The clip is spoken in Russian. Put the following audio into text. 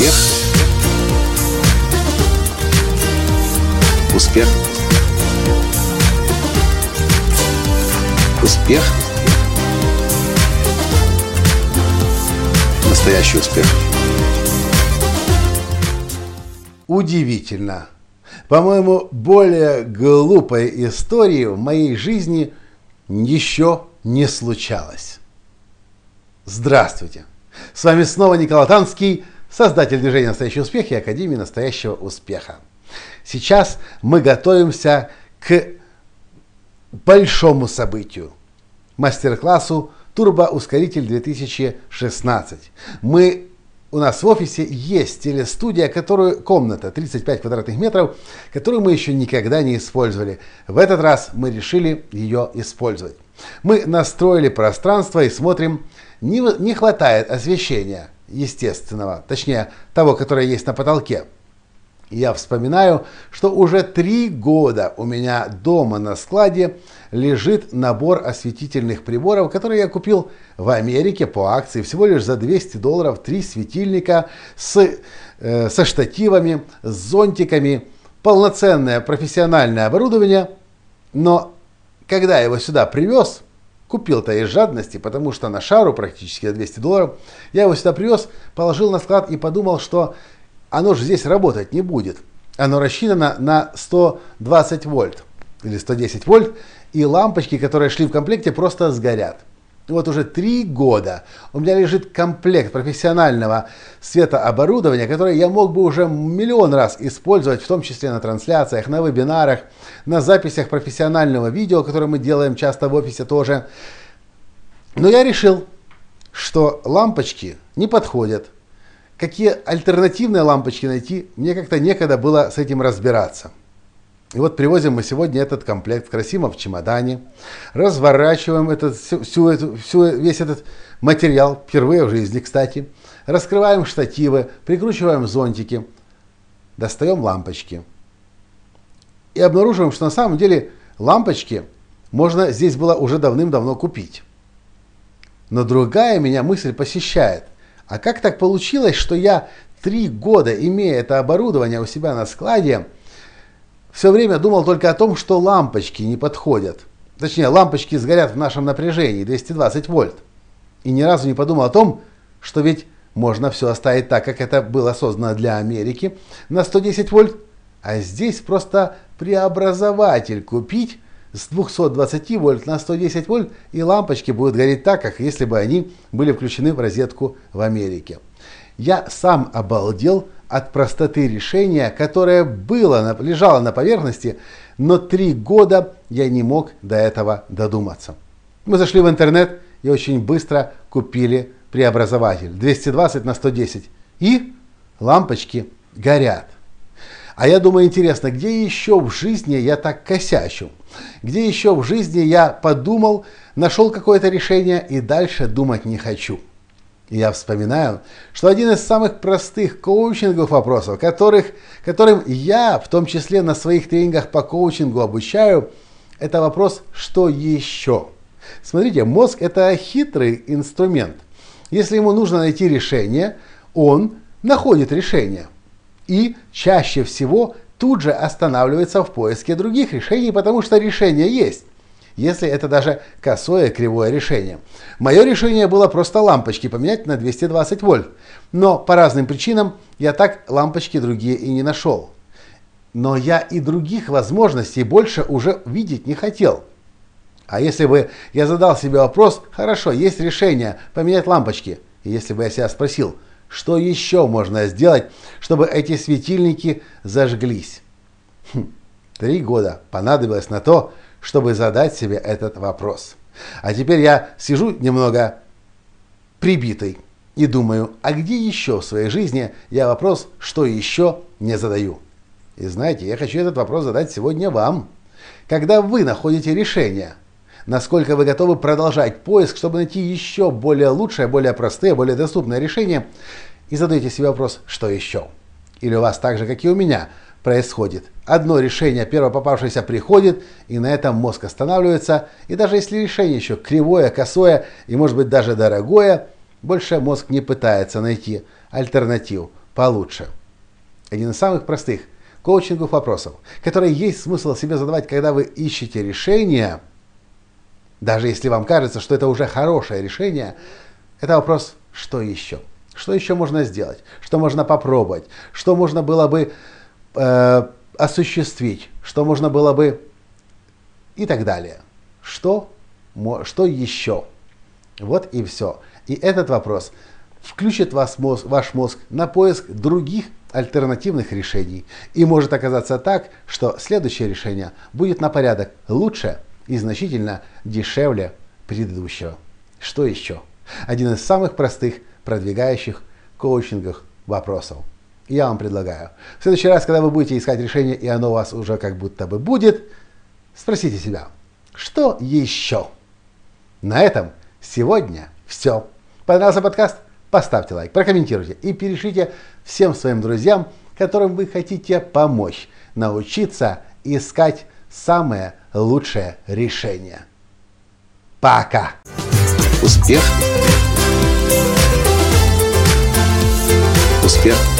Успех. Успех. Успех. Настоящий успех. Удивительно. По-моему, более глупой истории в моей жизни еще не случалось. Здравствуйте! С вами снова Николай Танский, создатель движения «Настоящий успех» и Академии «Настоящего успеха». Сейчас мы готовимся к большому событию – мастер-классу «Турбоускоритель 2016». Мы у нас в офисе есть телестудия, которую, комната 35 квадратных метров, которую мы еще никогда не использовали. В этот раз мы решили ее использовать. Мы настроили пространство и смотрим, не, не хватает освещения естественного, точнее того, которое есть на потолке. Я вспоминаю, что уже три года у меня дома на складе лежит набор осветительных приборов, который я купил в Америке по акции всего лишь за 200 долларов. Три светильника с, э, со штативами, с зонтиками, полноценное профессиональное оборудование. Но когда я его сюда привез, купил-то из жадности, потому что на шару практически за 200 долларов, я его сюда привез, положил на склад и подумал, что оно же здесь работать не будет. Оно рассчитано на 120 вольт или 110 вольт, и лампочки, которые шли в комплекте, просто сгорят. Вот уже три года у меня лежит комплект профессионального светооборудования, которое я мог бы уже миллион раз использовать, в том числе на трансляциях, на вебинарах, на записях профессионального видео, которое мы делаем часто в офисе тоже. Но я решил, что лампочки не подходят. Какие альтернативные лампочки найти, мне как-то некогда было с этим разбираться. И вот привозим мы сегодня этот комплект красиво в чемодане, разворачиваем этот, всю, эту, всю, весь этот материал, впервые в жизни, кстати, раскрываем штативы, прикручиваем зонтики, достаем лампочки. И обнаруживаем, что на самом деле лампочки можно здесь было уже давным-давно купить. Но другая меня мысль посещает. А как так получилось, что я три года, имея это оборудование у себя на складе, все время думал только о том, что лампочки не подходят. Точнее, лампочки сгорят в нашем напряжении 220 вольт. И ни разу не подумал о том, что ведь можно все оставить так, как это было создано для Америки, на 110 вольт, а здесь просто преобразователь купить с 220 вольт на 110 вольт, и лампочки будут гореть так, как если бы они были включены в розетку в Америке. Я сам обалдел от простоты решения, которое было, лежало на поверхности, но три года я не мог до этого додуматься. Мы зашли в интернет и очень быстро купили преобразователь 220 на 110 и лампочки горят. А я думаю, интересно, где еще в жизни я так косячу? Где еще в жизни я подумал, нашел какое-то решение и дальше думать не хочу? Я вспоминаю, что один из самых простых коучинговых вопросов, которых, которым я, в том числе на своих тренингах по коучингу обучаю, это вопрос «что еще?». Смотрите, мозг – это хитрый инструмент. Если ему нужно найти решение, он находит решение. И чаще всего тут же останавливается в поиске других решений, потому что решение есть если это даже косое кривое решение. Мое решение было просто лампочки поменять на 220 вольт, но по разным причинам я так лампочки другие и не нашел. Но я и других возможностей больше уже видеть не хотел. А если бы я задал себе вопрос, хорошо, есть решение поменять лампочки, и если бы я себя спросил, что еще можно сделать, чтобы эти светильники зажглись? Хм, три года понадобилось на то, чтобы задать себе этот вопрос. А теперь я сижу немного прибитый и думаю, а где еще в своей жизни я вопрос, что еще не задаю? И знаете, я хочу этот вопрос задать сегодня вам. Когда вы находите решение, насколько вы готовы продолжать поиск, чтобы найти еще более лучшее, более простое, более доступное решение, и задаете себе вопрос, что еще? Или у вас так же, как и у меня, происходит. Одно решение, первое попавшееся, приходит, и на этом мозг останавливается. И даже если решение еще кривое, косое и, может быть, даже дорогое, больше мозг не пытается найти альтернативу. получше. Один из самых простых коучинговых вопросов, которые есть смысл себе задавать, когда вы ищете решение, даже если вам кажется, что это уже хорошее решение, это вопрос «что еще?». Что еще можно сделать? Что можно попробовать? Что можно было бы э, осуществить? Что можно было бы и так далее? Что, что еще? Вот и все. И этот вопрос включит вас мозг, ваш мозг на поиск других альтернативных решений. И может оказаться так, что следующее решение будет на порядок лучше и значительно дешевле предыдущего. Что еще? Один из самых простых продвигающих коучингах вопросов. Я вам предлагаю. В следующий раз, когда вы будете искать решение, и оно у вас уже как будто бы будет, спросите себя, что еще? На этом сегодня все. Понравился подкаст? Поставьте лайк, прокомментируйте и перешлите всем своим друзьям, которым вы хотите помочь научиться искать самое лучшее решение. Пока! Успех! Успех!